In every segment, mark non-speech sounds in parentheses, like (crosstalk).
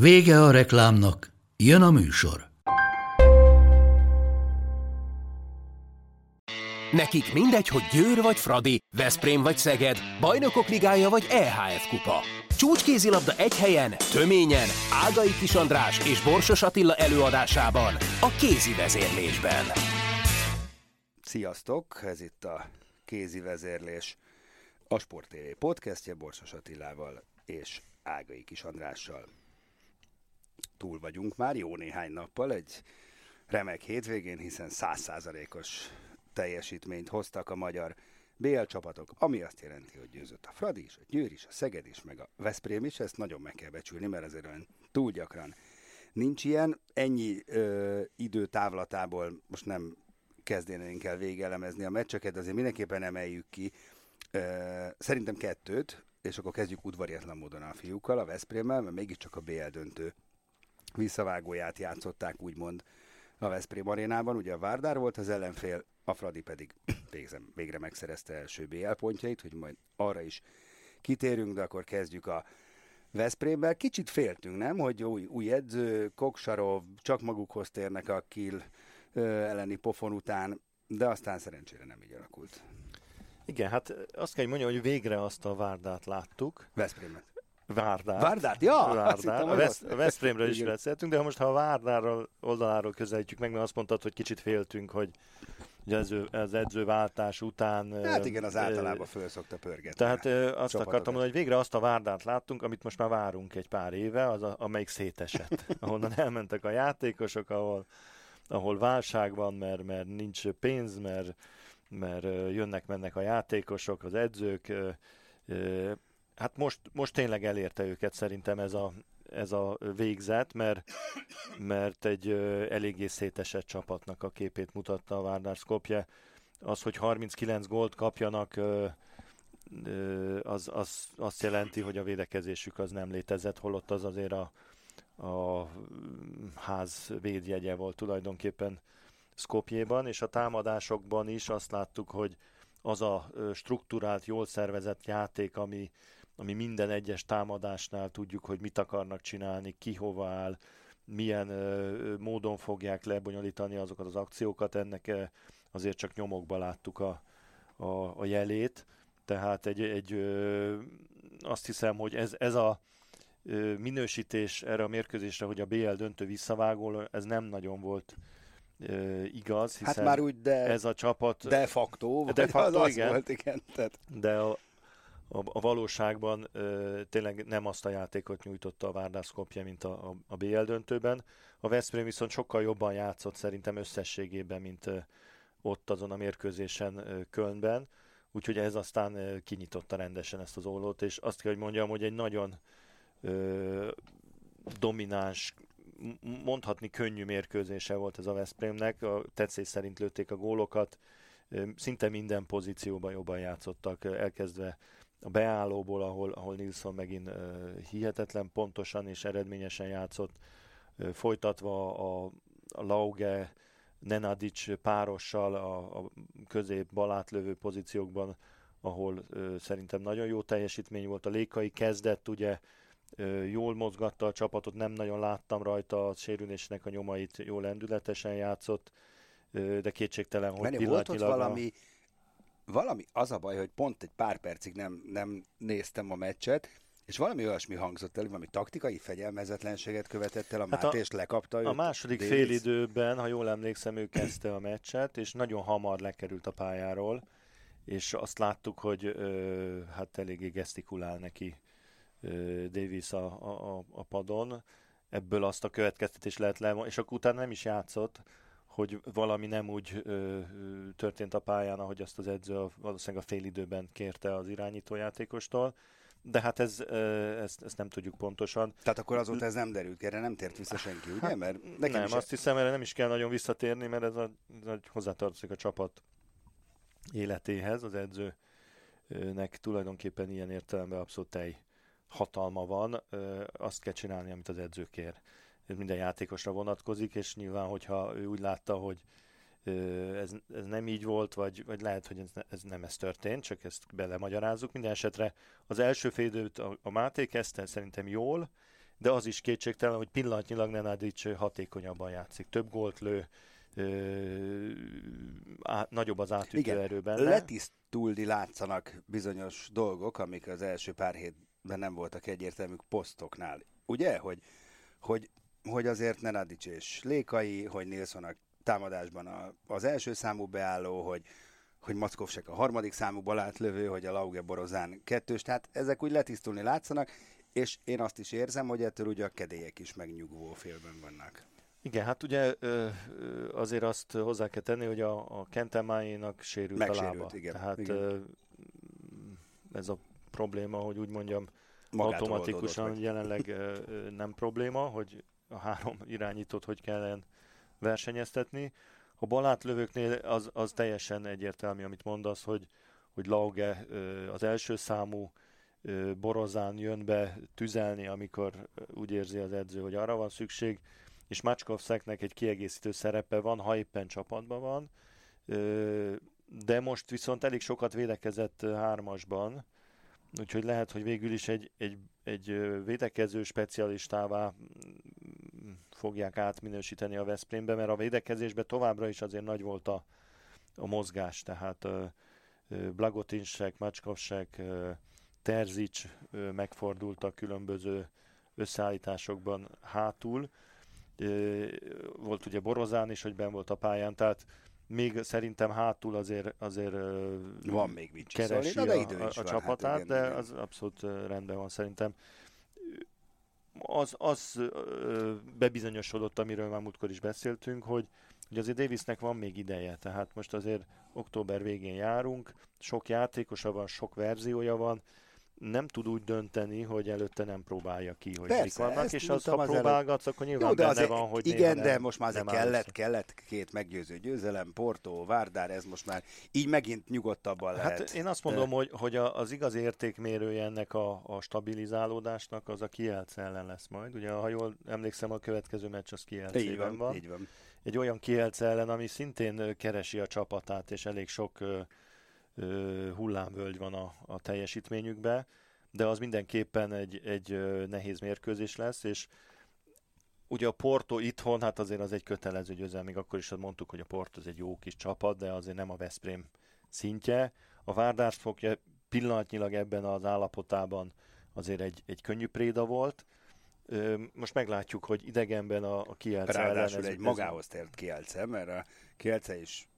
Vége a reklámnak, jön a műsor. Nekik mindegy, hogy Győr vagy Fradi, Veszprém vagy Szeged, Bajnokok Ligája vagy EHF Kupa. Csúcskézilabda egy helyen, töményen, Ágai Kis András és Borsos Attila előadásában, a kézi vezérlésben. Sziasztok, ez itt a kézi vezérlés, a Sport TV podcastje Borsos Attilával és Ágai Kis Andrással. Túl vagyunk már jó néhány nappal, egy remek hétvégén, hiszen százszázalékos teljesítményt hoztak a magyar BL csapatok, ami azt jelenti, hogy győzött a Fradi is, a Győr is, a Szeged is, meg a Veszprém is, ezt nagyon meg kell becsülni, mert azért olyan túl gyakran nincs ilyen. Ennyi ö, időtávlatából most nem kezdenénk el végelemezni a meccseket, azért mindenképpen emeljük ki. Ö, szerintem kettőt, és akkor kezdjük udvariatlan módon a fiúkkal, a Veszprémmel, mert mégiscsak a BL döntő visszavágóját játszották úgymond a Veszprém arénában. Ugye a Várdár volt az ellenfél, a Fradi pedig végzem, végre megszerezte első BL pontjait, hogy majd arra is kitérünk, de akkor kezdjük a Veszprémmel. Kicsit féltünk, nem, hogy új, új edző, Koksarov, csak magukhoz térnek a Kill elleni pofon után, de aztán szerencsére nem így alakult. Igen, hát azt kell, hogy mondjam, hogy végre azt a Várdát láttuk. Veszprémet. Várdát. Várdát, ja! Várdát. A, a Veszprémről is beszéltünk, de ha most ha a Várdáról oldaláról közelítjük meg, mert azt mondtad, hogy kicsit féltünk, hogy az, az edzőváltás után... Hát igen, az általában föl szokta pörgetni. Tehát azt akartam mondani, hogy végre azt a Várdát láttunk, amit most már várunk egy pár éve, az a, amelyik szétesett, (laughs) ahonnan elmentek a játékosok, ahol, ahol válság van, mert, mert nincs pénz, mert, mert jönnek-mennek a játékosok, az edzők, hát most, most tényleg elérte őket szerintem ez a, ez a végzet, mert, mert egy eléggé szétesett csapatnak a képét mutatta a Várdár Skopje. Az, hogy 39 gólt kapjanak, az, az azt jelenti, hogy a védekezésük az nem létezett, holott az azért a, a ház védjegye volt tulajdonképpen Skopjéban, és a támadásokban is azt láttuk, hogy az a struktúrált, jól szervezett játék, ami, ami minden egyes támadásnál tudjuk, hogy mit akarnak csinálni, ki hova áll, milyen ö, módon fogják lebonyolítani azokat az akciókat, ennek azért csak nyomokba láttuk a, a, a jelét, tehát egy, egy ö, azt hiszem, hogy ez, ez a ö, minősítés erre a mérkőzésre, hogy a BL döntő visszavágó, ez nem nagyon volt ö, igaz, hiszen hát már úgy, de ez a csapat... De facto, de facto az igen, volt, igen. Tehát... De a, a, a valóságban ö, tényleg nem azt a játékot nyújtotta a Várdász kopja, mint a, a, a BL döntőben. A Veszprém viszont sokkal jobban játszott szerintem összességében, mint ö, ott azon a mérkőzésen ö, Kölnben. Úgyhogy ez aztán ö, kinyitotta rendesen ezt az ollót, és azt kell, hogy mondjam, hogy egy nagyon ö, domináns, mondhatni könnyű mérkőzése volt ez a Veszprémnek. A tetszés szerint lőtték a gólokat, szinte minden pozícióban jobban játszottak, elkezdve a beállóból, ahol, ahol Nilsson megint uh, hihetetlen pontosan és eredményesen játszott, uh, folytatva a, a Lauge, Nenadic párossal a, a közép balátlövő pozíciókban, ahol uh, szerintem nagyon jó teljesítmény volt. A Lékai kezdett, ugye jól mozgatta a csapatot, nem nagyon láttam rajta a sérülésnek a nyomait, jól lendületesen játszott, de kétségtelen, hogy Menni, volt ott valami valami, az a baj, hogy pont egy pár percig nem, nem néztem a meccset, és valami olyasmi hangzott el, valami taktikai fegyelmezetlenséget követett el a hát Máté, és lekapta őt. A második Davis. félidőben, ha jól emlékszem, ő kezdte a meccset, és nagyon hamar lekerült a pályáról, és azt láttuk, hogy ö, hát eléggé gesztikulál neki ö, Davis a, a, a padon. Ebből azt a következtetés lehet le, és akkor utána nem is játszott, hogy valami nem úgy ö, történt a pályán, ahogy azt az edző a, valószínűleg a félidőben kérte az irányító játékostól. de hát ez, ezt, ezt nem tudjuk pontosan. Tehát akkor azóta ez nem derült erre nem tért vissza senki, ugye? Hát, mert nekem nem, azt hiszem, erre nem is kell nagyon visszatérni, mert ez, a, ez hozzátartozik a csapat életéhez, az edzőnek tulajdonképpen ilyen értelemben abszolút tej hatalma van, azt kell csinálni, amit az edző kér. Ez minden játékosra vonatkozik, és nyilván, hogyha ő úgy látta, hogy ez, ez nem így volt, vagy, vagy lehet, hogy ez, ez nem ez történt, csak ezt belemagyarázzuk. Minden esetre az első félidőt a, a Máté kezdte szerintem jól, de az is kétségtelen, hogy pillanatnyilag Nenadic hatékonyabban játszik. Több gólt lő, ö, á, nagyobb az átütő Igen, erő benne. Letisztulni látszanak bizonyos dolgok, amik az első pár hétben nem voltak egyértelmű posztoknál. Ugye, hogy, hogy, hogy azért Nenadic és Lékai, hogy Nilsson a támadásban a, az első számú beálló, hogy, hogy Mackovsek a harmadik számú balátlövő, hogy a Lauge Borozán kettős, tehát ezek úgy letisztulni látszanak, és én azt is érzem, hogy ettől ugye a kedélyek is megnyugvó félben vannak. Igen, hát ugye azért azt hozzá kell tenni, hogy a, a Kentemáénak sérült Megsérült, a lába. Igen, Tehát igen. ez a probléma, hogy úgy mondjam, Magától automatikusan jelenleg nem probléma, hogy a három irányítót hogy kellene versenyeztetni. A balátlövőknél az, az teljesen egyértelmű, amit mondasz, hogy, hogy Lauge az első számú borozán jön be tüzelni, amikor úgy érzi az edző, hogy arra van szükség, és Macskovszeknek egy kiegészítő szerepe van, ha éppen csapatban van, de most viszont elég sokat védekezett hármasban, úgyhogy lehet, hogy végül is egy, egy, egy védekező specialistává fogják átminősíteni a Veszprémbe, mert a védekezésben továbbra is azért nagy volt a, a mozgás, tehát Blagotinsek, Macskovsek, Terzics megfordultak különböző összeállításokban hátul. Volt ugye Borozán is, hogy ben volt a pályán, tehát még szerintem hátul azért, azért van még mit keresi a, a, a hát csapatát, hát, igen, de igen. az abszolút rendben van szerintem. Az, az bebizonyosodott, amiről már múltkor is beszéltünk, hogy, hogy azért Davisnek van még ideje, tehát most azért október végén járunk, sok játékosa van, sok verziója van, nem tud úgy dönteni, hogy előtte nem próbálja ki, hogy Persze, mik vannak, és az, ha próbálgatsz, akkor nyilván Jó, de benne van, hogy Igen, de most már azért kellett, kellett két meggyőző győzelem, Porto, Várdár, ez most már így megint nyugodtabban hát lehet. Hát én azt mondom, de... hogy, hogy az igazi értékmérője ennek a, a stabilizálódásnak az a Kielce ellen lesz majd. Ugye, ha jól emlékszem, a következő meccs az Kielcében van, van. Így van. Egy olyan Kielce ellen, ami szintén keresi a csapatát, és elég sok hullámvölgy van a, a teljesítményükbe, de az mindenképpen egy, egy nehéz mérkőzés lesz, és ugye a Porto itthon, hát azért az egy kötelező győzelem, még akkor is mondtuk, hogy a Porto az egy jó kis csapat, de azért nem a Veszprém szintje. A Várdárs fogja pillanatnyilag ebben az állapotában azért egy, egy könnyű préda volt, most meglátjuk, hogy idegenben a, a Kielce Ráadásul ellen... egy ez, magához tért Kielce, mert a Kielce is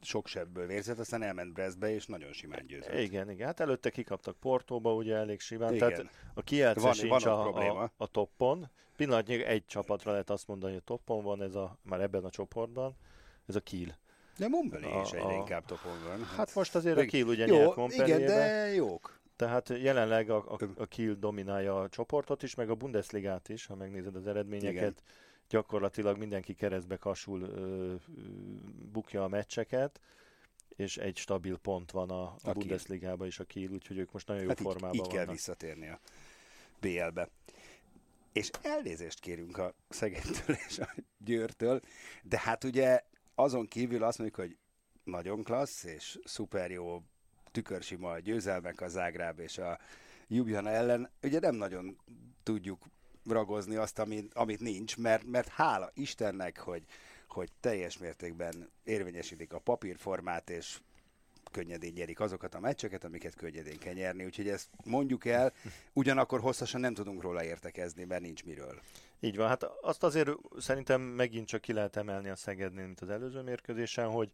sok sebből vérzett, aztán elment Brestbe, és nagyon simán győzött. Igen, igen. Hát előtte kikaptak Portóba, ugye elég simán. Igen. Tehát a Kielce van, sincs van a, a, a, toppon. Pillanatnyilag egy csapatra lehet azt mondani, hogy toppon van, ez a, már ebben a csoportban, ez a Kiel. De Montpellier is egyre inkább topon van. Hát, hát most azért a Kiel ugye jó, nyert Igen, de jók. Tehát jelenleg a, a, a Kiel dominálja a csoportot is, meg a Bundesligát is, ha megnézed az eredményeket. Igen. Gyakorlatilag mindenki keresztbe kasul ö, bukja a meccseket, és egy stabil pont van a, a, a Bundesligában is a Kiel, úgyhogy ők most nagyon jó hát formában így, így vannak. kell visszatérni a BL-be. És elnézést kérünk a Szegedtől és a Győrtől, de hát ugye azon kívül azt mondjuk, hogy nagyon klassz és szuper jó tükörsima győzelmek a Zágráb és a Jubjana ellen, ugye nem nagyon tudjuk ragozni azt, amit, amit nincs, mert, mert hála Istennek, hogy, hogy teljes mértékben érvényesítik a papírformát, és könnyedén nyerik azokat a meccseket, amiket könnyedén kell nyerni, úgyhogy ezt mondjuk el, ugyanakkor hosszasan nem tudunk róla értekezni, mert nincs miről. Így van, hát azt azért szerintem megint csak ki lehet emelni a Szegednél, mint az előző mérkőzésen, hogy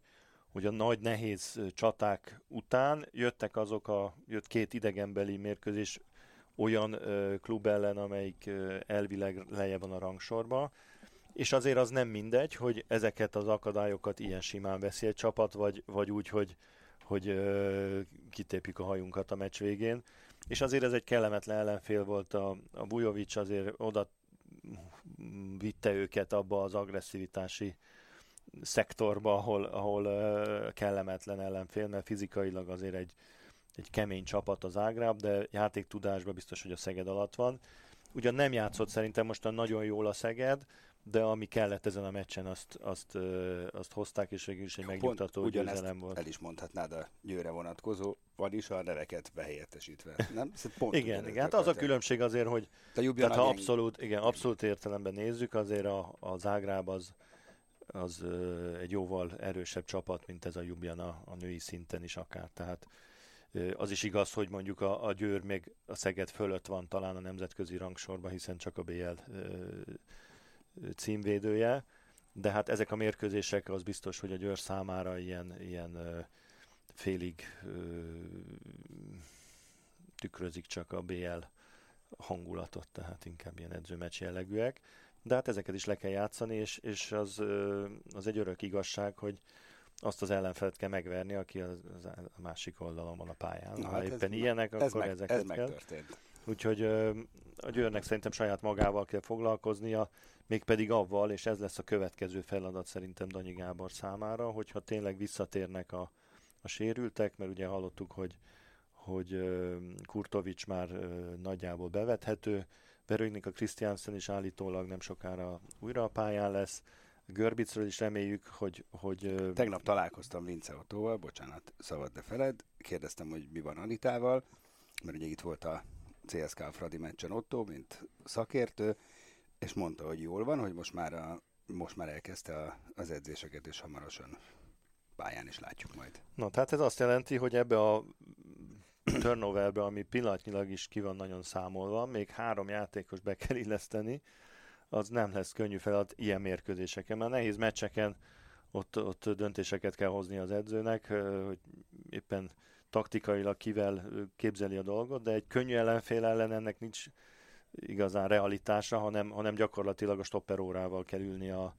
hogy a nagy nehéz csaták után jöttek azok a, jött két idegenbeli mérkőzés olyan ö, klub ellen, amelyik ö, elvileg lejjebb van a rangsorba, és azért az nem mindegy, hogy ezeket az akadályokat ilyen simán veszi egy csapat, vagy, vagy úgy, hogy, hogy ö, kitépjük a hajunkat a meccs végén. és azért ez egy kellemetlen ellenfél volt, a, a Bujovic azért oda vitte őket abba az agresszivitási szektorba, ahol, ahol kellemetlen ellenfél, mert fizikailag azért egy, egy kemény csapat az Ágráb, de játéktudásban biztos, hogy a Szeged alatt van. Ugyan nem játszott szerintem mostan nagyon jól a Szeged, de ami kellett ezen a meccsen, azt, azt, azt hozták, és végül is egy megnyugtató győzelem volt. el is mondhatnád a győre vonatkozó, vagyis a neveket behelyettesítve, nem? Pont igen, igen. Hát az a különbség azért, hogy tehát ha abszolút, igen, abszolút értelemben nézzük, azért a, a Zágráb az, az egy jóval erősebb csapat, mint ez a Ljubljana a női szinten is akár. Tehát az is igaz, hogy mondjuk a, a Győr még a Szeged fölött van talán a nemzetközi rangsorban, hiszen csak a BL címvédője, de hát ezek a mérkőzések az biztos, hogy a Győr számára ilyen, ilyen félig tükrözik csak a BL hangulatot, tehát inkább ilyen edzőmeccs jellegűek. De hát ezeket is le kell játszani, és, és az, az egy örök igazság, hogy azt az ellenfelet kell megverni, aki az, az a másik oldalon van a pályán. Na, ha hát éppen ilyenek, ez akkor meg, ezeket ez kell. Megtörtént. Úgyhogy a Győrnek szerintem saját magával kell foglalkoznia, mégpedig avval, és ez lesz a következő feladat szerintem Danyi Gábor számára, hogyha tényleg visszatérnek a, a sérültek, mert ugye hallottuk, hogy, hogy Kurtovics már nagyjából bevethető, Veronika Krisztiánsen is állítólag nem sokára újra a pályán lesz, Görbicről is reméljük, hogy... hogy Tegnap találkoztam Vince Ottóval, bocsánat, szabad de feled, kérdeztem, hogy mi van Anitával, mert ugye itt volt a CSK Fradi meccsen Otto, mint szakértő, és mondta, hogy jól van, hogy most már, a, most már elkezdte a, az edzéseket, és hamarosan pályán is látjuk majd. Na, tehát ez azt jelenti, hogy ebbe a turnoverbe, ami pillanatnyilag is ki van nagyon számolva, még három játékos be kell illeszteni, az nem lesz könnyű feladat ilyen mérkőzéseken, mert nehéz meccseken ott, ott döntéseket kell hozni az edzőnek, hogy éppen taktikailag kivel képzeli a dolgot, de egy könnyű ellenfél ellen ennek nincs igazán realitása, hanem, hanem gyakorlatilag a stopperórával kell ülni a,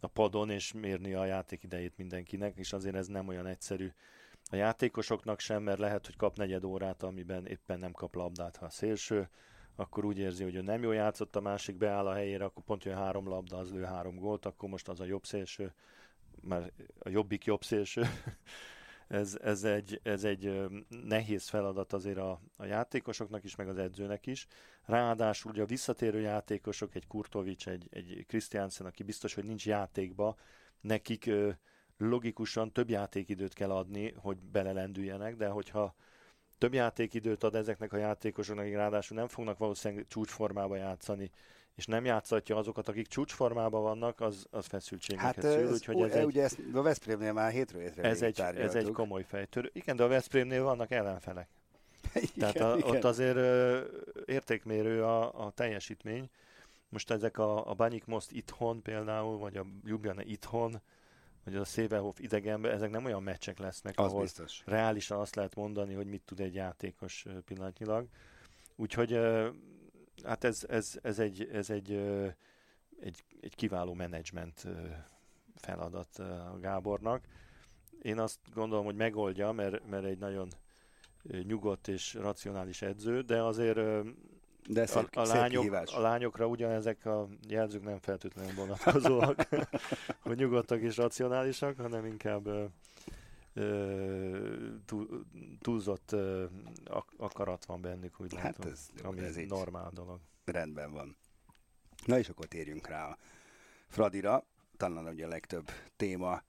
a padon, és mérni a játék idejét mindenkinek, és azért ez nem olyan egyszerű a játékosoknak sem, mert lehet, hogy kap negyed órát, amiben éppen nem kap labdát, ha a szélső, akkor úgy érzi, hogy ő nem jól játszott, a másik beáll a helyére, akkor pont jön három labda, az lő három gólt, akkor most az a jobb szélső, már a jobbik jobb szélső, (laughs) ez, ez, egy, ez egy nehéz feladat azért a, a játékosoknak is, meg az edzőnek is. Ráadásul ugye a visszatérő játékosok, egy Kurtovics, egy, egy Christiansen, aki biztos, hogy nincs játékba, nekik logikusan több játékidőt kell adni, hogy belelendüljenek, de hogyha több játékidőt ad ezeknek a játékosoknak, akik ráadásul nem fognak valószínűleg csúcsformába játszani, és nem játszatja azokat, akik csúcsformában vannak, az, az feszültségeket hát, szül. Úgyhogy ez, ez egy, ugye ezt a Veszprémnél már hétről hétre ez egy, ez egy komoly fejtörő. Igen, de a Veszprémnél vannak ellenfelek. (laughs) igen, Tehát a, igen. ott azért ö, értékmérő a, a teljesítmény. Most ezek a, a Banyik Most itthon például, vagy a Ljubljana itthon, vagy a Szévehof idegenben, ezek nem olyan meccsek lesznek, az ahol biztos. reálisan azt lehet mondani, hogy mit tud egy játékos pillanatnyilag. Úgyhogy hát ez, ez, ez, egy, ez egy, egy, egy kiváló menedzsment feladat a Gábornak. Én azt gondolom, hogy megoldja, mert, mert egy nagyon nyugodt és racionális edző, de azért de szép, a, a, szép lányok, a lányokra ugyanezek a jelzők nem feltétlenül vonatkozóak, (laughs) hogy nyugodtak és racionálisak, hanem inkább ö, ö, túl, túlzott ö, akarat van bennük, úgy hát látom, ez, ami ez normál dolog. Rendben van. Na és akkor térjünk rá a Fradira. Talán ugye a legtöbb téma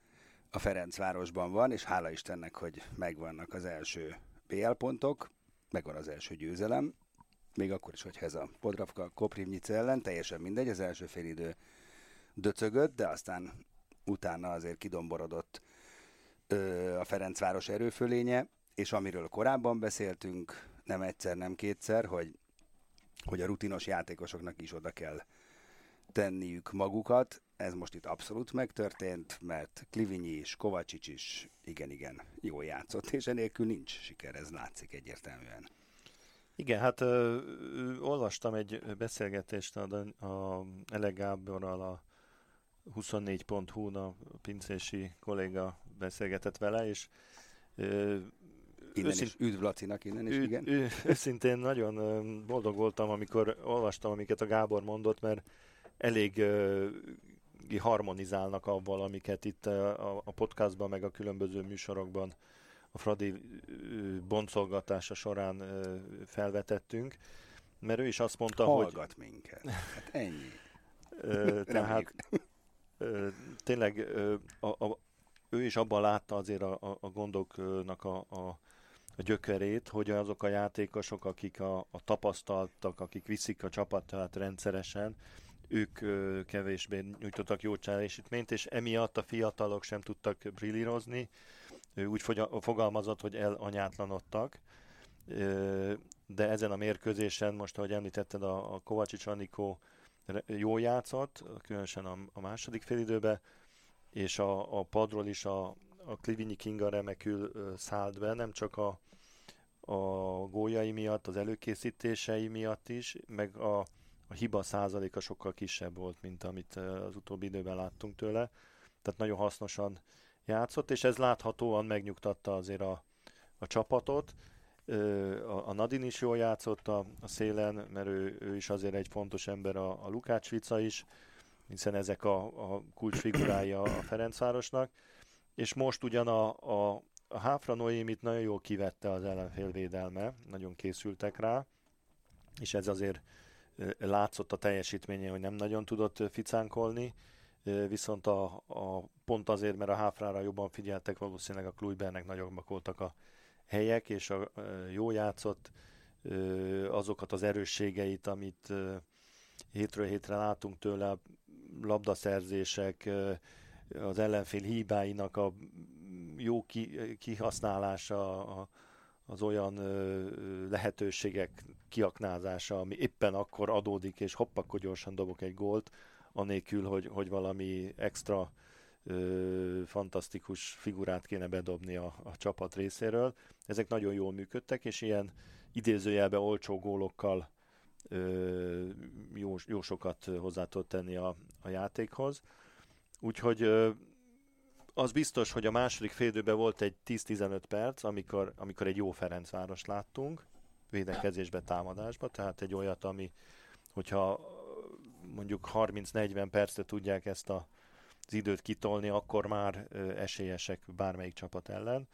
a Ferencvárosban van, és hála Istennek, hogy megvannak az első BL pontok, megvan az első győzelem, még akkor is, hogy ez a Podravka Koprivnice ellen, teljesen mindegy, az első félidő döcögött, de aztán utána azért kidomborodott ö, a Ferencváros erőfölénye, és amiről korábban beszéltünk, nem egyszer, nem kétszer, hogy, hogy a rutinos játékosoknak is oda kell tenniük magukat. Ez most itt abszolút megtörtént, mert Klivinyi is, Kovacsics is igen-igen jól játszott, és enélkül nincs siker, ez látszik egyértelműen. Igen, hát ö, ö, olvastam egy beszélgetést a, a Ele Gáborral, a 24.hu-n a pincési kolléga beszélgetett vele, és ö, Innen őszint... is, üdv Lacinak innen is, Ü- igen. Ü- őszintén nagyon boldog voltam, amikor olvastam, amiket a Gábor mondott, mert elég uh, harmonizálnak avval, amiket itt a, a podcastban, meg a különböző műsorokban a Fradi boncolgatása során felvetettünk, mert ő is azt mondta, Hallgat hogy... Hallgat minket. Hát ennyi. tehát tényleg a, a, ő is abban látta azért a, a, a gondoknak a, a, a gyökerét, hogy azok a játékosok, akik a, a tapasztaltak, akik viszik a csapatát rendszeresen, ők kevésbé nyújtottak jó teljesítményt, és emiatt a fiatalok sem tudtak brillírozni. Ő úgy fogalmazott, hogy elanyátlanodtak, de ezen a mérkőzésen, most ahogy említetted, a, a Kovácsics Anikó jól játszott, különösen a, második félidőben, és a, a padról is a, a Klivinyi Kinga remekül szállt be, nem csak a, a góljai miatt, az előkészítései miatt is, meg a, a hiba százaléka sokkal kisebb volt, mint amit az utóbbi időben láttunk tőle. Tehát nagyon hasznosan játszott, és ez láthatóan megnyugtatta azért a, a csapatot. A, a Nadin is jól játszott a, a szélen, mert ő, ő is azért egy fontos ember, a, a Lukács Vica is, hiszen ezek a, a kulcsfigurája a Ferencvárosnak. És most ugyan a, a, a Háfra Noémit nagyon jól kivette az ellenfél védelme, nagyon készültek rá, és ez azért látszott a teljesítménye, hogy nem nagyon tudott ficánkolni, viszont a, a pont azért, mert a Háfrára jobban figyeltek, valószínűleg a Kluibernek nagyobbak voltak a helyek, és a, a jó játszott azokat az erősségeit, amit hétről hétre látunk tőle, labdaszerzések, az ellenfél hibáinak a jó kihasználása, az olyan lehetőségek kiaknázása, ami éppen akkor adódik, és hopp, akkor gyorsan dobok egy gólt, anélkül, hogy, hogy valami extra ö, fantasztikus figurát kéne bedobni a, a csapat részéről. Ezek nagyon jól működtek, és ilyen idézőjelbe olcsó gólokkal ö, jó, jó sokat hozzá tud tenni a, a játékhoz. Úgyhogy ö, az biztos, hogy a második félidőben volt egy 10-15 perc, amikor, amikor egy jó Ferencváros láttunk, védekezésbe, támadásba, tehát egy olyat, ami, hogyha mondjuk 30-40 percre tudják ezt a, az időt kitolni, akkor már esélyesek bármelyik csapat ellen.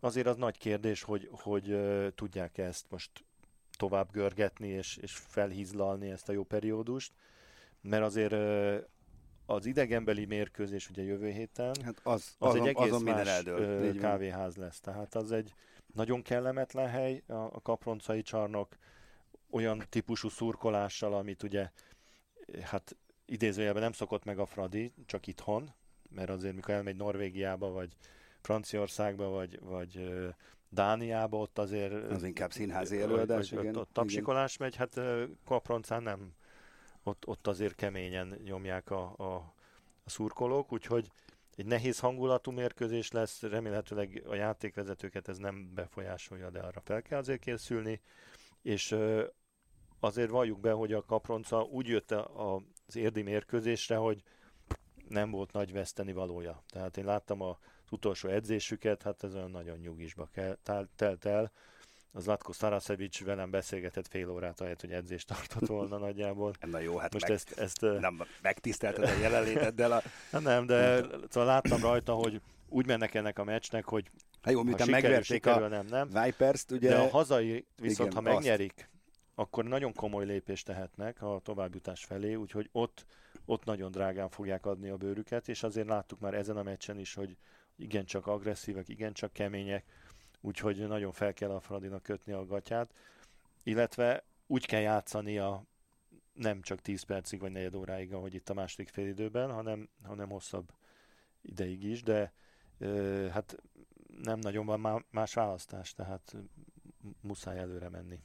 Azért az nagy kérdés, hogy, hogy tudják ezt most tovább görgetni és, és felhízlalni ezt a jó periódust, mert azért az idegenbeli mérkőzés ugye jövő héten, hát az, az, az egy egész azon más eldől, kávéház lesz. Tehát az egy nagyon kellemetlen hely, a, a kaproncai csarnok olyan típusú szurkolással, amit ugye hát idézőjelben nem szokott meg a Fradi, csak itthon, mert azért mikor elmegy Norvégiába, vagy Franciaországba, vagy, vagy Dániába, ott azért... Az inkább színházi előadás, igen. Ott, ott tapsikolás igen. megy, hát Kaproncán nem, ott, ott azért keményen nyomják a, a, a szurkolók, úgyhogy egy nehéz hangulatú mérkőzés lesz, remélhetőleg a játékvezetőket ez nem befolyásolja, de arra fel kell azért készülni, és azért valljuk be, hogy a Kapronca úgy jött az érdi mérkőzésre, hogy nem volt nagy veszteni valója. Tehát én láttam az utolsó edzésüket, hát ez olyan nagyon nyugisba telt el. Az Latko Szaraszevics velem beszélgetett fél órát, ahelyett, hogy edzést tartott volna (laughs) nagyjából. Na jó, hát Most meg, ezt, ezt, nem megtisztelted a jelenléteddel. A... (laughs) Hát nem, de szóval láttam rajta, hogy úgy mennek ennek a meccsnek, hogy Hát jó, miután megverték a nem, nem. Vipers-t, ugye... De a hazai viszont, igen, ha megnyerik, azt akkor nagyon komoly lépést tehetnek a továbbjutás felé, úgyhogy ott, ott nagyon drágán fogják adni a bőrüket, és azért láttuk már ezen a meccsen is, hogy igencsak agresszívek, igencsak kemények, úgyhogy nagyon fel kell a Fradinak kötni a gatyát, illetve úgy kell játszani a nem csak 10 percig vagy negyed óráig, ahogy itt a második fél időben, hanem, hanem hosszabb ideig is, de ö, hát nem nagyon van más választás, tehát muszáj előre menni.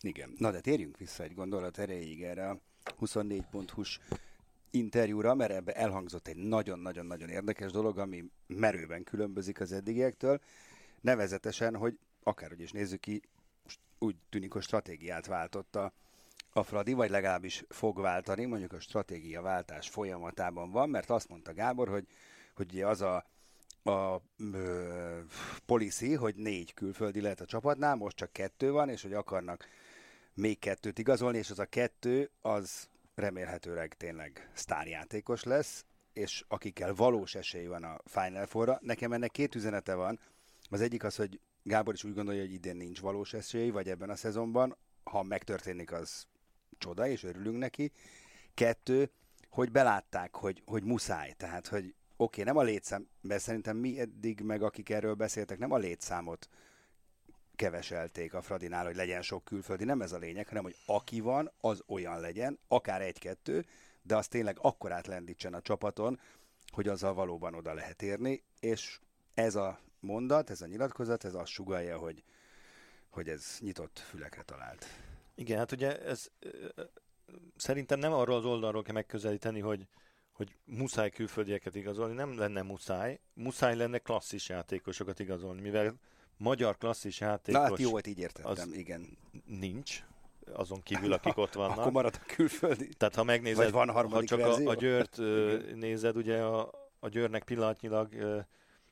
Igen. Na de térjünk vissza egy gondolat erejéig erre a 24 ponthus interjúra, mert ebbe elhangzott egy nagyon-nagyon-nagyon érdekes dolog, ami merőben különbözik az eddigiektől, nevezetesen, hogy akárhogy is nézzük ki, úgy tűnik, hogy stratégiát váltotta a Fradi, vagy legalábbis fog váltani, mondjuk a stratégia váltás folyamatában van, mert azt mondta Gábor, hogy, hogy az a a ö, policy, hogy négy külföldi lehet a csapatnál, most csak kettő van, és hogy akarnak még kettőt igazolni, és az a kettő az remélhetőleg tényleg sztárjátékos lesz, és akikkel valós esély van a Final Four-ra. Nekem ennek két üzenete van. Az egyik az, hogy Gábor is úgy gondolja, hogy idén nincs valós esély, vagy ebben a szezonban. Ha megtörténik, az csoda, és örülünk neki. Kettő, hogy belátták, hogy, hogy muszáj. Tehát, hogy oké, okay, nem a létszám, mert szerintem mi eddig, meg akik erről beszéltek, nem a létszámot keveselték a Fradinál, hogy legyen sok külföldi, nem ez a lényeg, hanem hogy aki van, az olyan legyen, akár egy-kettő, de az tényleg akkor átlendítsen a csapaton, hogy azzal valóban oda lehet érni, és ez a mondat, ez a nyilatkozat, ez azt sugalja, hogy, hogy ez nyitott fülekre talált. Igen, hát ugye ez szerintem nem arról az oldalról kell megközelíteni, hogy, hogy muszáj külföldieket igazolni, nem lenne muszáj, muszáj lenne klasszis játékosokat igazolni, mivel magyar klasszis játékos... Na hát jó, így értettem, igen. Nincs, azon kívül, akik ott (laughs) vannak. Akkor marad a külföldi. Tehát ha megnézed, van ha csak a, a Győrt nézed, ugye a, a Győrnek pillanatnyilag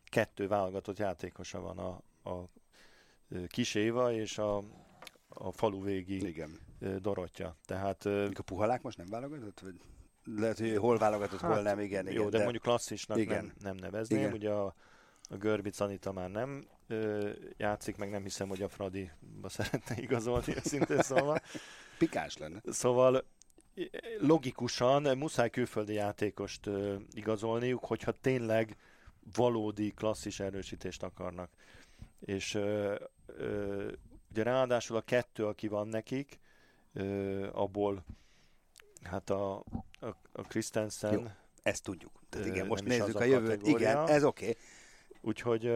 kettő válogatott játékosa van, a, a Kis Éva és a, a falu végi Igen. Dorottya. Tehát, a Puhalák most nem válogatott? Vagy lehet, hogy hol válogatott, hát, hol nem, igen. Jó, igen, de, de mondjuk klasszisnak igen. Nem, nem nevezném. Igen. Ugye a, a Görbic Anita már nem ö, játszik, meg nem hiszem, hogy a Fradi szeretne igazolni, (laughs) szintén szóval. Pikás lenne. Szóval logikusan muszáj külföldi játékost ö, igazolniuk, hogyha tényleg valódi klasszis erősítést akarnak. És ö, ö, ugye ráadásul a kettő, aki van nekik, ö, abból hát a, a, a Christensen... Jó, ezt tudjuk. Tehát igen, most nézzük a, a jövőt. Igen, ez oké. Okay. Úgyhogy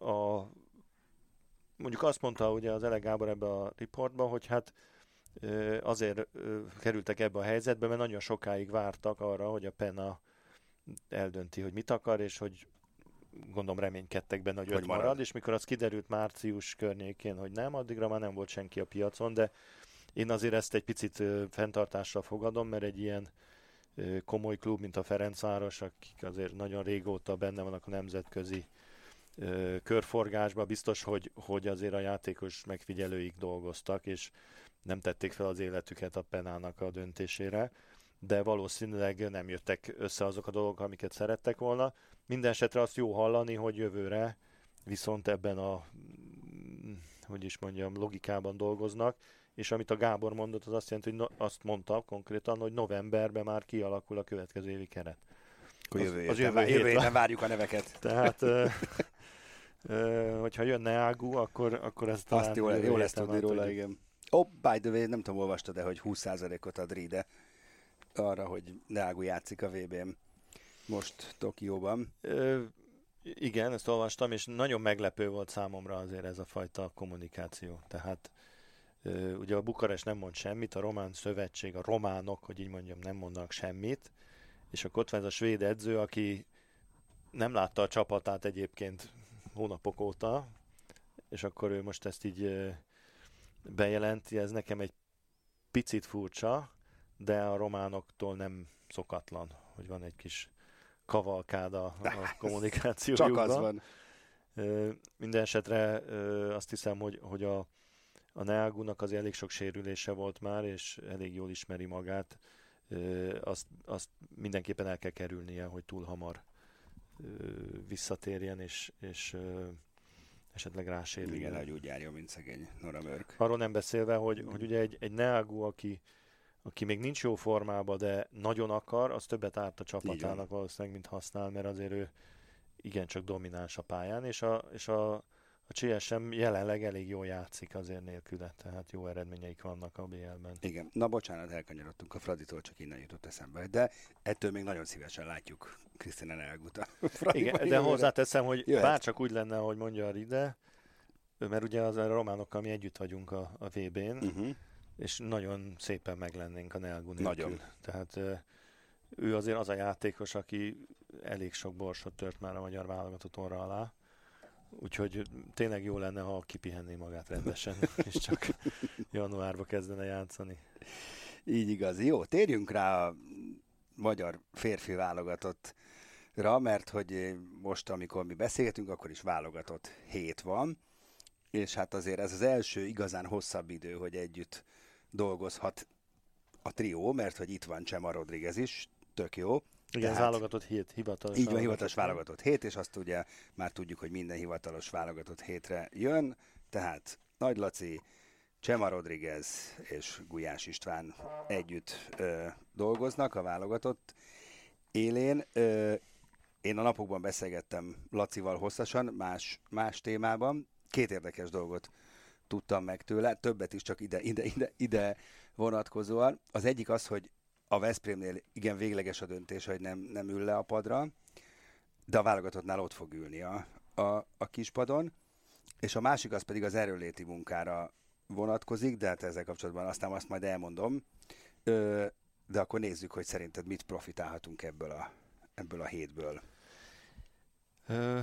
a, mondjuk azt mondta ugye az Ele Gábor ebbe a riportban, hogy hát azért kerültek ebbe a helyzetbe, mert nagyon sokáig vártak arra, hogy a Penna eldönti, hogy mit akar, és hogy gondolom reménykedtek benne, hogy, hogy marad. marad, és mikor az kiderült március környékén, hogy nem, addigra már nem volt senki a piacon, de én azért ezt egy picit fenntartással fogadom, mert egy ilyen komoly klub, mint a Ferencváros, akik azért nagyon régóta benne vannak a nemzetközi körforgásban, biztos, hogy, hogy azért a játékos megfigyelőik dolgoztak, és nem tették fel az életüket a penának a döntésére, de valószínűleg nem jöttek össze azok a dolgok, amiket szerettek volna. Minden esetre azt jó hallani, hogy jövőre viszont ebben a, hogy is mondjam, logikában dolgoznak, és amit a Gábor mondott, az azt jelenti, hogy no, azt mondta konkrétan, hogy novemberben már kialakul a következő évi keret. Akkor jövő, az, az jövő, jövő héten várjuk a neveket. Tehát, (laughs) ö, hogyha jönne Ágú, akkor, akkor ez talán Azt jó, jó lesz tudni róla, igen. Oh, by the way, nem tudom, olvastad de hogy 20%-ot ad Ride arra, hogy Neágu játszik a VB-n most Tokióban. Ö, igen, ezt olvastam, és nagyon meglepő volt számomra azért ez a fajta kommunikáció. Tehát ö, ugye a Bukares nem mond semmit, a Román Szövetség, a románok, hogy így mondjam, nem mondanak semmit, és akkor ott van ez a svéd edző, aki nem látta a csapatát egyébként hónapok óta, és akkor ő most ezt így bejelenti, ez nekem egy picit furcsa, de a románoktól nem szokatlan, hogy van egy kis kavalkád a, a (laughs) kommunikációjukban. Csak az van. Minden esetre azt hiszem, hogy, hogy a, a Neagunak az elég sok sérülése volt már, és elég jól ismeri magát. Azt, azt mindenképpen el kell kerülnie, hogy túl hamar visszatérjen, és, és esetleg rásérül. Igen, hogy úgy járjon, mint szegény Nora Mörk. Arról nem beszélve, hogy, hogy ugye egy, egy Neagu, aki, aki még nincs jó formában, de nagyon akar, az többet árt a csapatának valószínűleg, mint használ, mert azért ő igencsak domináns a pályán, és a, és a, a CSM jelenleg elég jól játszik azért nélküle, tehát jó eredményeik vannak a BL-ben. Igen, na bocsánat, elkanyarodtunk a Fraditól, csak innen jutott eszembe, de ettől még nagyon szívesen látjuk Krisztina Elguta. Igen, de hozzáteszem, hogy jöhet. bárcsak úgy lenne, ahogy mondja a Ride, mert ugye az a románokkal mi együtt vagyunk a, a VB-n, uh-huh. Mhm. és nagyon szépen meglennénk a Nelgu nélkül. Nagyon. Tehát ő azért az a játékos, aki elég sok borsot tört már a magyar válogatott orra alá. Úgyhogy tényleg jó lenne, ha kipihenné magát rendesen, (laughs) és csak januárba kezdene játszani. Így igaz. Jó, térjünk rá a magyar férfi válogatott ra, mert hogy most, amikor mi beszélgetünk, akkor is válogatott hét van, és hát azért ez az első igazán hosszabb idő, hogy együtt dolgozhat a trió, mert hogy itt van Csema Rodriguez is, tök jó. Igen, ez válogatott hét, hivatalos Így van, hivatalos válogatott hét, és azt ugye már tudjuk, hogy minden hivatalos válogatott hétre jön, tehát Nagy Laci, Csema Rodriguez és Gulyás István együtt ö, dolgoznak a válogatott élén. Ö, én a napokban beszélgettem Lacival hosszasan, más, más témában. Két érdekes dolgot tudtam meg tőle, többet is csak ide, ide, ide, ide vonatkozóan. Az egyik az, hogy a Veszprémnél igen végleges a döntés, hogy nem, nem ül le a padra, de a válogatottnál ott fog ülni a, a, a kispadon, és a másik az pedig az erőléti munkára vonatkozik, de hát ezzel kapcsolatban aztán azt majd elmondom. Ö, de akkor nézzük, hogy szerinted mit profitálhatunk ebből a, ebből a hétből.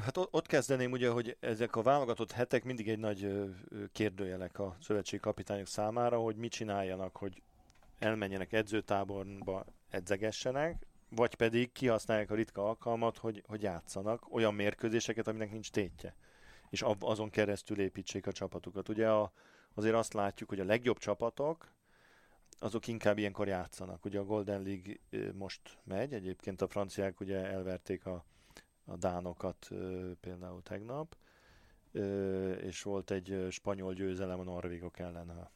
Hát ott kezdeném ugye, hogy ezek a válogatott hetek mindig egy nagy kérdőjelek a szövetségi kapitányok számára, hogy mit csináljanak, hogy elmenjenek edzőtáborba, edzegessenek, vagy pedig kihasználják a ritka alkalmat, hogy, hogy játszanak olyan mérkőzéseket, aminek nincs tétje, és azon keresztül építsék a csapatukat. Ugye a, azért azt látjuk, hogy a legjobb csapatok, azok inkább ilyenkor játszanak. Ugye a Golden League most megy, egyébként a franciák ugye elverték a, a dánokat például tegnap, és volt egy spanyol győzelem a norvégok ellen a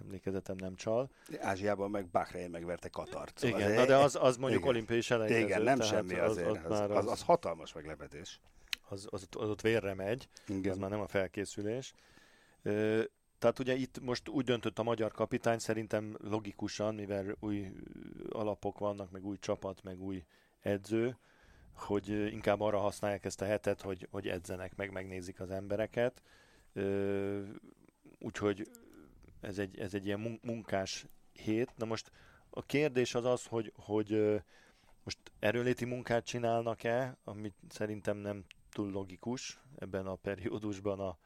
emlékezetem nem csal. Ázsiában meg Bahrein megverte Katart. Szóval igen, na de az, az mondjuk igen. olimpiai selejtező. Igen, nem semmi azért. Az, az, az, az, az hatalmas meglepetés. Az, az, az ott vérre megy, igen. az már nem a felkészülés. Ö, tehát ugye itt most úgy döntött a magyar kapitány, szerintem logikusan, mivel új alapok vannak, meg új csapat, meg új edző, hogy inkább arra használják ezt a hetet, hogy, hogy edzenek, meg megnézik az embereket. Úgyhogy ez egy, ez egy ilyen munkás hét. Na most a kérdés az az, hogy, hogy most erőléti munkát csinálnak-e, amit szerintem nem túl logikus ebben a periódusban a,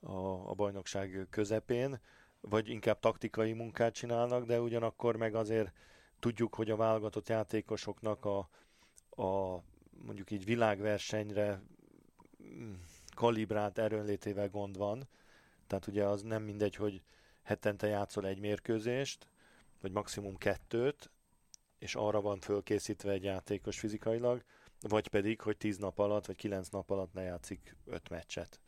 a, a bajnokság közepén, vagy inkább taktikai munkát csinálnak, de ugyanakkor meg azért tudjuk, hogy a válogatott játékosoknak a, a mondjuk így világversenyre mm, kalibrált erőnlétével gond van. Tehát ugye az nem mindegy, hogy hetente játszol egy mérkőzést, vagy maximum kettőt, és arra van fölkészítve egy játékos fizikailag, vagy pedig, hogy tíz nap alatt, vagy kilenc nap alatt ne játszik öt meccset.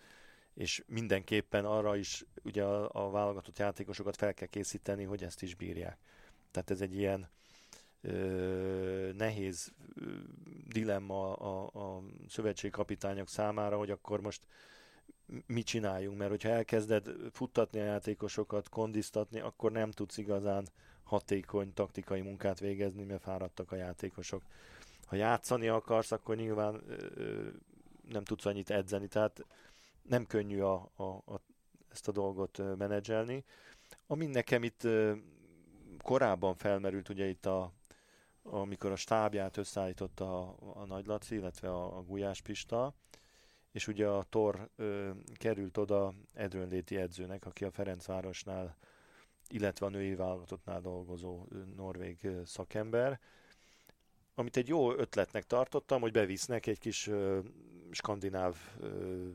És mindenképpen arra is ugye a, a válogatott játékosokat fel kell készíteni, hogy ezt is bírják. Tehát ez egy ilyen ö, nehéz ö, dilemma a, a szövetségkapitányok számára, hogy akkor most mit csináljunk, mert hogyha elkezded futtatni a játékosokat, kondiztatni, akkor nem tudsz igazán hatékony taktikai munkát végezni, mert fáradtak a játékosok. Ha játszani akarsz, akkor nyilván nem tudsz annyit edzeni, tehát nem könnyű a, a, a, ezt a dolgot menedzselni. Ami nekem itt korábban felmerült, ugye itt a, amikor a stábját összeállította a, a Nagy Laci, illetve a, a Gulyás Pista, és ugye a Tor ö, került oda Edrönléti edzőnek, aki a Ferencvárosnál, illetve a női válogatottnál dolgozó norvég szakember, amit egy jó ötletnek tartottam, hogy bevisznek egy kis ö, skandináv ö,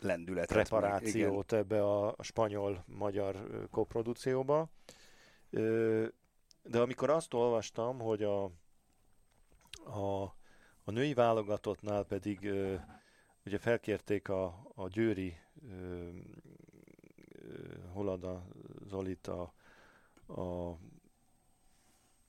lendületet. Preparációt meg, ebbe a, a spanyol-magyar koprodukcióba. Ö, de amikor azt olvastam, hogy a, a a női válogatottnál pedig ö, ugye felkérték a, a Győri ö, Zolit a, a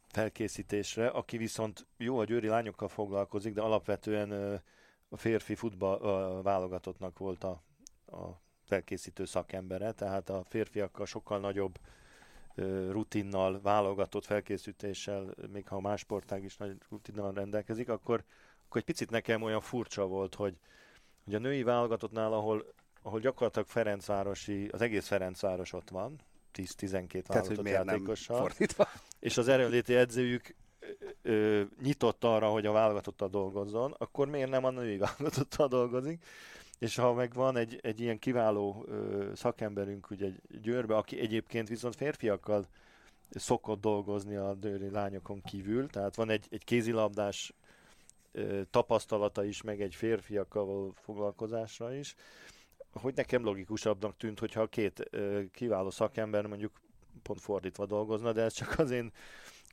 felkészítésre, aki viszont jó a győri lányokkal foglalkozik, de alapvetően a férfi futball válogatottnak volt a, a felkészítő szakembere, tehát a férfiakkal sokkal nagyobb rutinnal, válogatott felkészítéssel, még ha más sportág is nagy rutinnal rendelkezik, akkor, akkor egy picit nekem olyan furcsa volt, hogy, hogy a női válogatottnál, ahol, ahol gyakorlatilag Ferencvárosi, az egész Ferencváros ott van, 10-12 válogatott játékossal, és az erőléti edzőjük ö, nyitott arra, hogy a válogatottal dolgozzon, akkor miért nem a női válogatottal dolgozik? és ha meg van egy, egy ilyen kiváló ö, szakemberünk ugye egy Győrbe, aki egyébként viszont férfiakkal szokott dolgozni a dőri lányokon kívül, tehát van egy, egy kézilabdás tapasztalata is, meg egy férfiakkal foglalkozásra is, hogy nekem logikusabbnak tűnt, hogyha a két kiváló szakember mondjuk pont fordítva dolgozna, de ez csak az én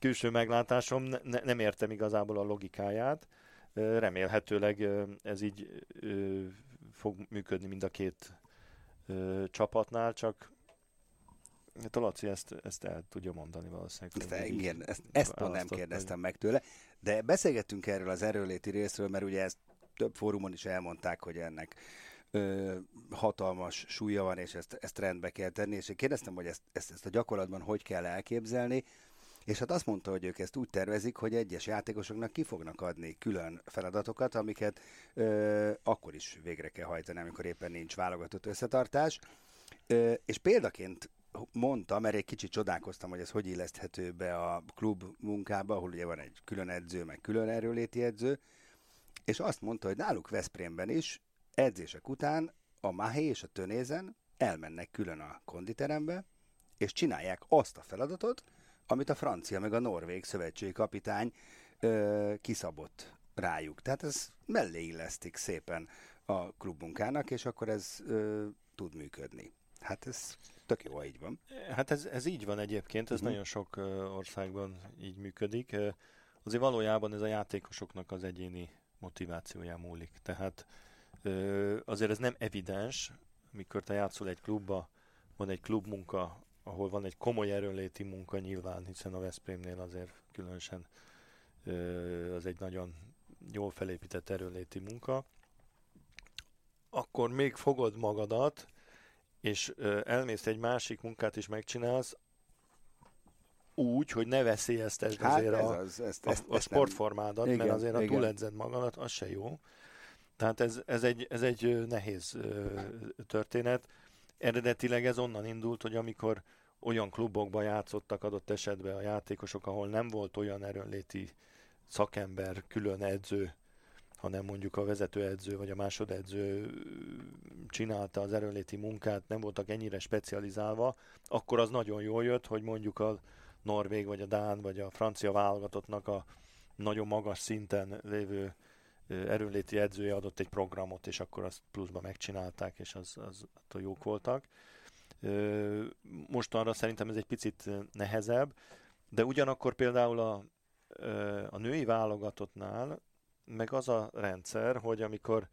külső meglátásom, ne, nem értem igazából a logikáját. Remélhetőleg ez így fog működni mind a két csapatnál, csak Hát a Laci ezt, ezt el tudja mondani valószínűleg. Ezt, igen, ezt, ezt pont nem kérdeztem meg tőle, de beszélgettünk erről az erőléti részről, mert ugye ezt több fórumon is elmondták, hogy ennek ö, hatalmas súlya van, és ezt, ezt rendbe kell tenni, és én kérdeztem, hogy ezt, ezt, ezt a gyakorlatban hogy kell elképzelni, és hát azt mondta, hogy ők ezt úgy tervezik, hogy egyes játékosoknak ki fognak adni külön feladatokat, amiket ö, akkor is végre kell hajtani, amikor éppen nincs válogatott összetartás. Ö, és példaként mondta, mert egy kicsit csodálkoztam, hogy ez hogy illeszthető be a klub munkába, ahol ugye van egy külön edző, meg külön erőléti edző, és azt mondta, hogy náluk Veszprémben is edzések után a Mahé és a Tönézen elmennek külön a konditerembe, és csinálják azt a feladatot, amit a francia meg a norvég szövetségi kapitány ö, kiszabott rájuk. Tehát ez mellé illesztik szépen a klubmunkának, és akkor ez ö, tud működni. Hát ez tök jó, ha így van. Hát ez, ez így van egyébként, ez uh-huh. nagyon sok országban így működik. Azért valójában ez a játékosoknak az egyéni motivációján múlik. Tehát azért ez nem evidens, mikor te játszol egy klubba, van egy klubmunka, ahol van egy komoly erőnléti munka nyilván, hiszen a Veszprémnél azért különösen az egy nagyon jól felépített erőnléti munka, akkor még fogod magadat, és elmész egy másik munkát is megcsinálsz, úgy, hogy ne veszélyeztesd hát azért a, az, ezt, a, ezt, a sportformádat, nem. mert igen, azért a túledzed magadat, az se jó. Tehát ez, ez, egy, ez egy nehéz történet. Eredetileg ez onnan indult, hogy amikor olyan klubokban játszottak adott esetben a játékosok, ahol nem volt olyan erőnléti szakember, külön edző, hanem mondjuk a vezetőedző vagy a másodedző csinálta az erőnléti munkát, nem voltak ennyire specializálva, akkor az nagyon jól jött, hogy mondjuk a norvég, vagy a dán, vagy a francia válogatottnak a nagyon magas szinten lévő erőnléti edzője adott egy programot, és akkor azt pluszban megcsinálták, és az, az attól jók voltak. Most arra szerintem ez egy picit nehezebb, de ugyanakkor például a, a női válogatottnál meg az a rendszer, hogy amikor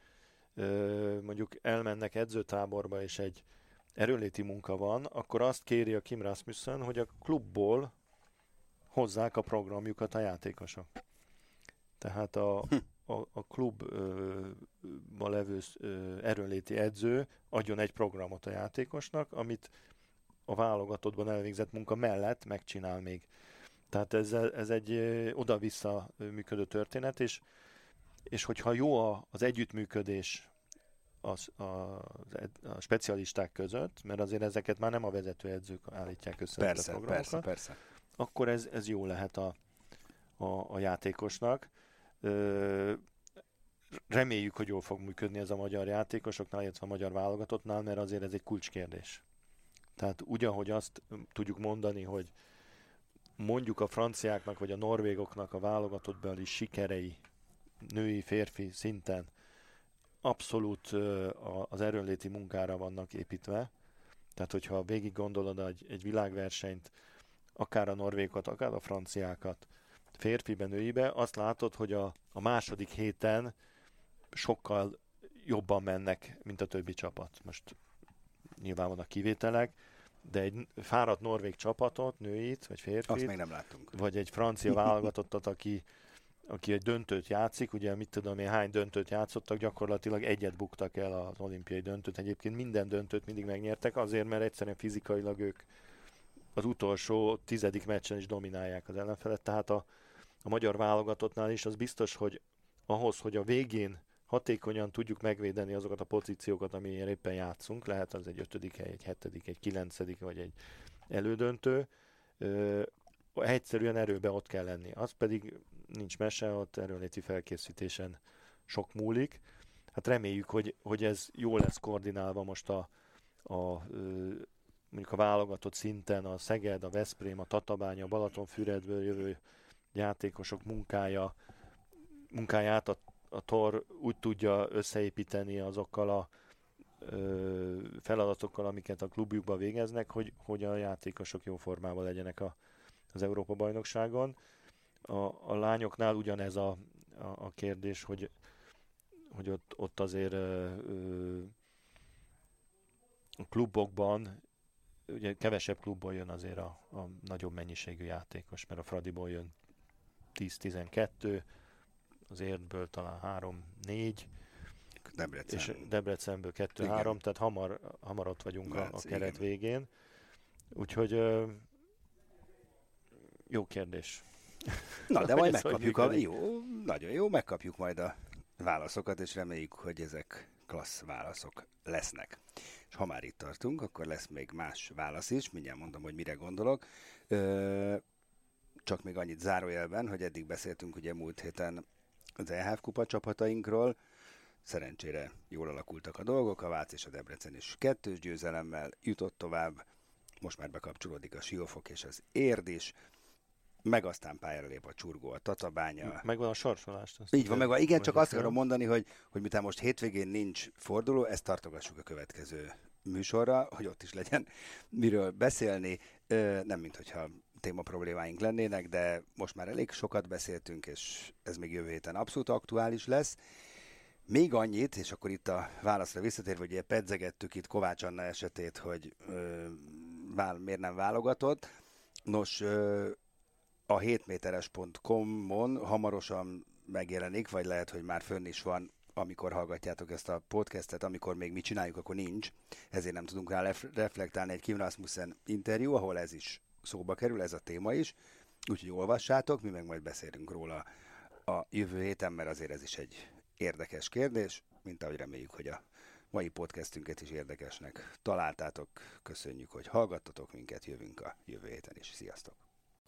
mondjuk elmennek edzőtáborba, és egy erőléti munka van, akkor azt kéri a Kim Rasmussen, hogy a klubból hozzák a programjukat a játékosok. Tehát a, hm. a, a klubban levő erőnléti edző adjon egy programot a játékosnak, amit a válogatottban elvégzett munka mellett megcsinál még. Tehát ez, ez egy oda-vissza működő történet, és, és hogyha jó az együttműködés az, a, a specialisták között, mert azért ezeket már nem a vezetőedzők állítják össze persze, a programokat, persze, persze. akkor ez, ez jó lehet a, a, a játékosnak. Ö, reméljük, hogy jól fog működni ez a magyar játékosoknál, illetve a magyar válogatottnál, mert azért ez egy kulcskérdés. Tehát ugyanhogy azt tudjuk mondani, hogy mondjuk a franciáknak vagy a norvégoknak a válogatottbeli sikerei női, férfi szinten abszolút az erőnléti munkára vannak építve. Tehát, hogyha végig gondolod egy, egy világversenyt, akár a norvégokat, akár a franciákat, férfiben, nőibe, azt látod, hogy a, a második héten sokkal jobban mennek, mint a többi csapat. Most nyilván vannak kivételek, de egy fáradt norvég csapatot, nőit, vagy férfit, Azt még nem láttunk. vagy egy francia (laughs) válogatottat, aki aki egy döntőt játszik, ugye mit tudom én, hány döntőt játszottak, gyakorlatilag egyet buktak el az olimpiai döntőt. Egyébként minden döntőt mindig megnyertek, azért, mert egyszerűen fizikailag ők az utolsó tizedik meccsen is dominálják az ellenfelet, tehát a, a magyar válogatottnál is az biztos, hogy ahhoz, hogy a végén hatékonyan tudjuk megvédeni azokat a pozíciókat, amilyen éppen játszunk, lehet az egy ötödik egy hetedik, egy kilencedik, vagy egy elődöntő, ö, egyszerűen erőbe ott kell lenni. Az pedig nincs mese, ott erőléti felkészítésen sok múlik. Hát reméljük, hogy, hogy ez jól lesz koordinálva most a, a mondjuk a válogatott szinten a Szeged, a Veszprém, a Tatabánya, a Balatonfüredből jövő játékosok munkája, munkáját a, a TOR úgy tudja összeépíteni azokkal a feladatokkal, amiket a klubjukban végeznek, hogy, hogy a játékosok jó formában legyenek a, az Európa-bajnokságon. A, a lányoknál ugyanez a, a, a kérdés, hogy, hogy ott, ott azért ö, ö, a klubokban ugye kevesebb klubból jön azért a, a nagyobb mennyiségű játékos, mert a Fradiból jön 10-12, az Értből talán 3-4, Debrecen. és Debrecenből 2-3, tehát hamar, hamar ott vagyunk a, a keret igen. végén. Úgyhogy ö, jó kérdés. Na, de majd megkapjuk a, jó, nagyon jó, megkapjuk majd a válaszokat, és reméljük, hogy ezek klassz válaszok lesznek. És ha már itt tartunk, akkor lesz még más válasz is, mindjárt mondom, hogy mire gondolok. Ö, csak még annyit zárójelben, hogy eddig beszéltünk ugye múlt héten az EHF kupa csapatainkról, szerencsére jól alakultak a dolgok, a Vác és a Debrecen is kettős győzelemmel jutott tovább, most már bekapcsolódik a Siófok és az Érd is, meg aztán pályára lép a csurgó, a tatabánya. Megvan a sorsolást. Így van, megvan. Igen, csak azt akarom mondani, hogy, hogy miután most hétvégén nincs forduló, ezt tartogassuk a következő műsorra, hogy ott is legyen miről beszélni. Nem, mint hogyha téma problémáink lennének, de most már elég sokat beszéltünk, és ez még jövő héten abszolút aktuális lesz. Még annyit, és akkor itt a válaszra visszatérve, hogy ugye pedzegettük itt Kovács Anna esetét, hogy ö, vál, miért nem válogatott. Nos, ö, a 7méteres.com-on hamarosan megjelenik, vagy lehet, hogy már fönn is van, amikor hallgatjátok ezt a podcastet, amikor még mi csináljuk, akkor nincs. Ezért nem tudunk rá reflektálni egy Kim Rasmussen interjú, ahol ez is szóba kerül, ez a téma is. Úgyhogy olvassátok, mi meg majd beszélünk róla a jövő héten, mert azért ez is egy érdekes kérdés, mint ahogy reméljük, hogy a mai podcastünket is érdekesnek találtátok. Köszönjük, hogy hallgattatok minket, jövünk a jövő héten is. Sziasztok!